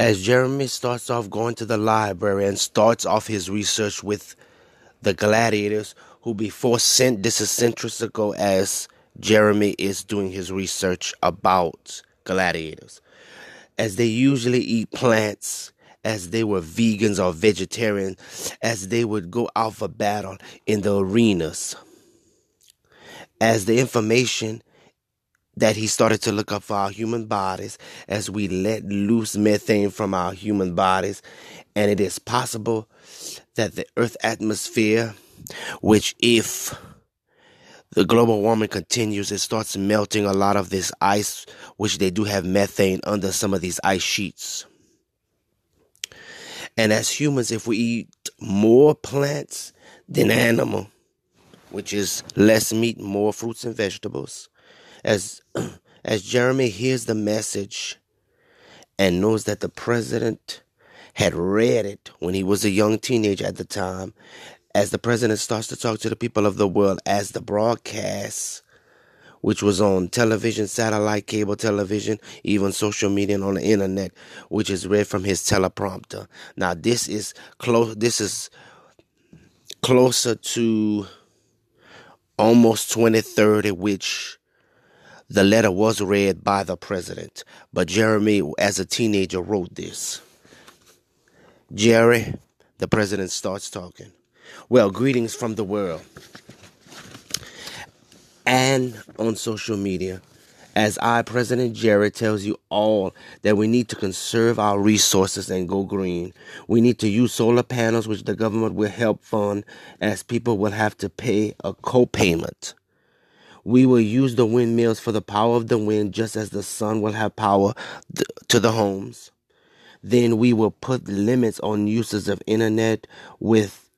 As Jeremy starts off going to the library and starts off his research with the gladiators who before sent this is ago as Jeremy is doing his research about gladiators. As they usually eat plants, as they were vegans or vegetarians, as they would go out for battle in the arenas. As the information that he started to look up for our human bodies as we let loose methane from our human bodies. And it is possible that the Earth atmosphere, which if the global warming continues, it starts melting a lot of this ice, which they do have methane under some of these ice sheets. And as humans, if we eat more plants than animal, which is less meat, more fruits and vegetables, as as Jeremy hears the message and knows that the president had read it when he was a young teenager at the time, as the president starts to talk to the people of the world, as the broadcast, which was on television, satellite, cable television, even social media and on the internet, which is read from his teleprompter. Now this is close this is closer to almost 2030, which the letter was read by the president, but Jeremy, as a teenager, wrote this. Jerry, the president starts talking. Well, greetings from the world. And on social media, as I, President Jerry, tells you all that we need to conserve our resources and go green. We need to use solar panels, which the government will help fund, as people will have to pay a co payment. We will use the windmills for the power of the wind, just as the sun will have power th- to the homes. Then we will put limits on uses of internet with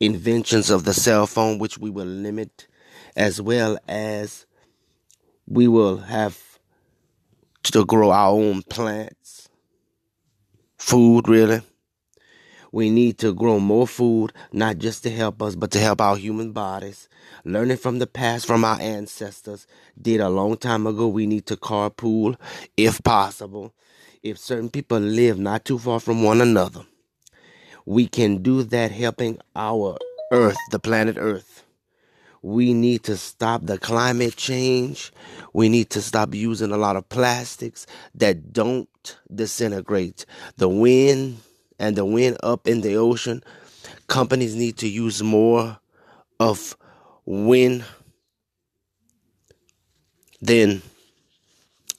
inventions of the cell phone, which we will limit, as well as we will have to grow our own plants, food, really. We need to grow more food, not just to help us, but to help our human bodies. Learning from the past, from our ancestors, did a long time ago. We need to carpool, if possible. If certain people live not too far from one another, we can do that helping our earth, the planet Earth. We need to stop the climate change. We need to stop using a lot of plastics that don't disintegrate. The wind, and the wind up in the ocean, companies need to use more of wind then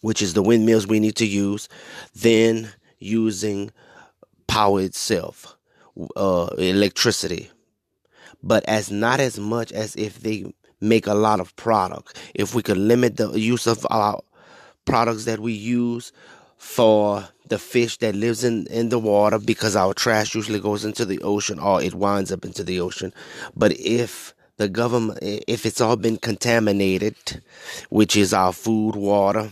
which is the windmills we need to use then using power itself uh, electricity. But as not as much as if they make a lot of product. If we could limit the use of our products that we use for the fish that lives in, in the water because our trash usually goes into the ocean or it winds up into the ocean. But if the government, if it's all been contaminated, which is our food, water,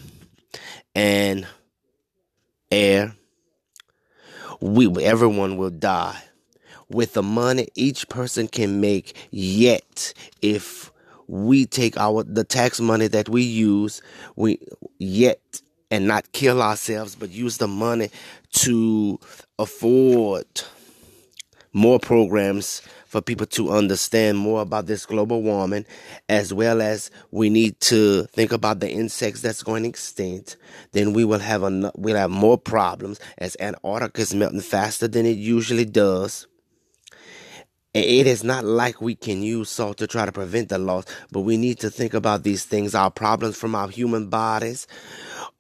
and air, we everyone will die. With the money each person can make, yet if we take our the tax money that we use, we yet and not kill ourselves, but use the money to afford more programs for people to understand more about this global warming, as well as we need to think about the insects that's going extinct. Then we will have a, we'll have more problems as Antarctica is melting faster than it usually does. It is not like we can use salt to try to prevent the loss, but we need to think about these things, our problems from our human bodies,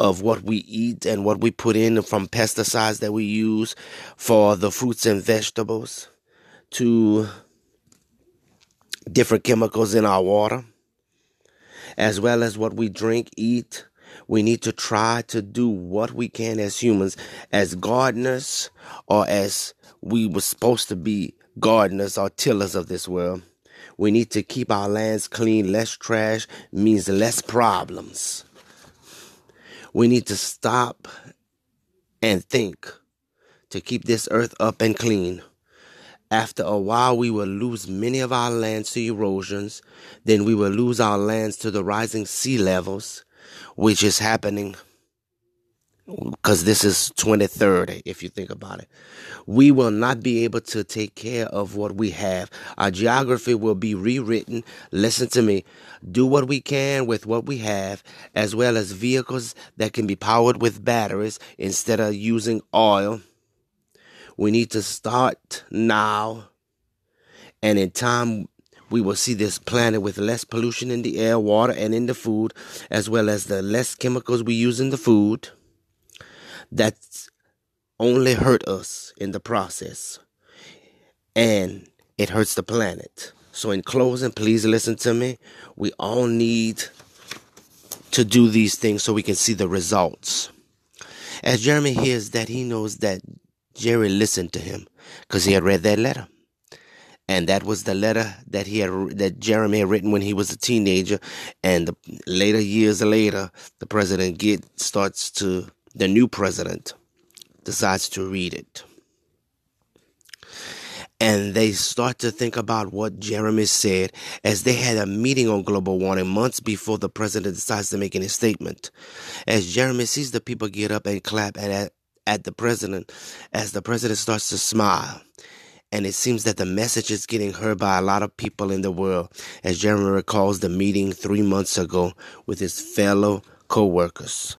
of what we eat and what we put in from pesticides that we use for the fruits and vegetables to different chemicals in our water, as well as what we drink, eat. We need to try to do what we can as humans, as gardeners, or as we were supposed to be gardeners or tillers of this world. We need to keep our lands clean. Less trash means less problems. We need to stop and think to keep this earth up and clean. After a while, we will lose many of our lands to erosions. Then we will lose our lands to the rising sea levels, which is happening because this is 2030 if you think about it. We will not be able to take care of what we have. Our geography will be rewritten. Listen to me. Do what we can with what we have as well as vehicles that can be powered with batteries instead of using oil. We need to start now and in time we will see this planet with less pollution in the air, water, and in the food, as well as the less chemicals we use in the food that only hurt us in the process. And it hurts the planet. So, in closing, please listen to me. We all need to do these things so we can see the results. As Jeremy hears that, he knows that Jerry listened to him because he had read that letter. And that was the letter that he had that Jeremy had written when he was a teenager. And the, later years later, the president get starts to the new president decides to read it. And they start to think about what Jeremy said as they had a meeting on global warming months before the president decides to make any statement. As Jeremy sees the people get up and clap at, at the president, as the president starts to smile. And it seems that the message is getting heard by a lot of people in the world, as Jeremy recalls the meeting three months ago with his fellow co workers.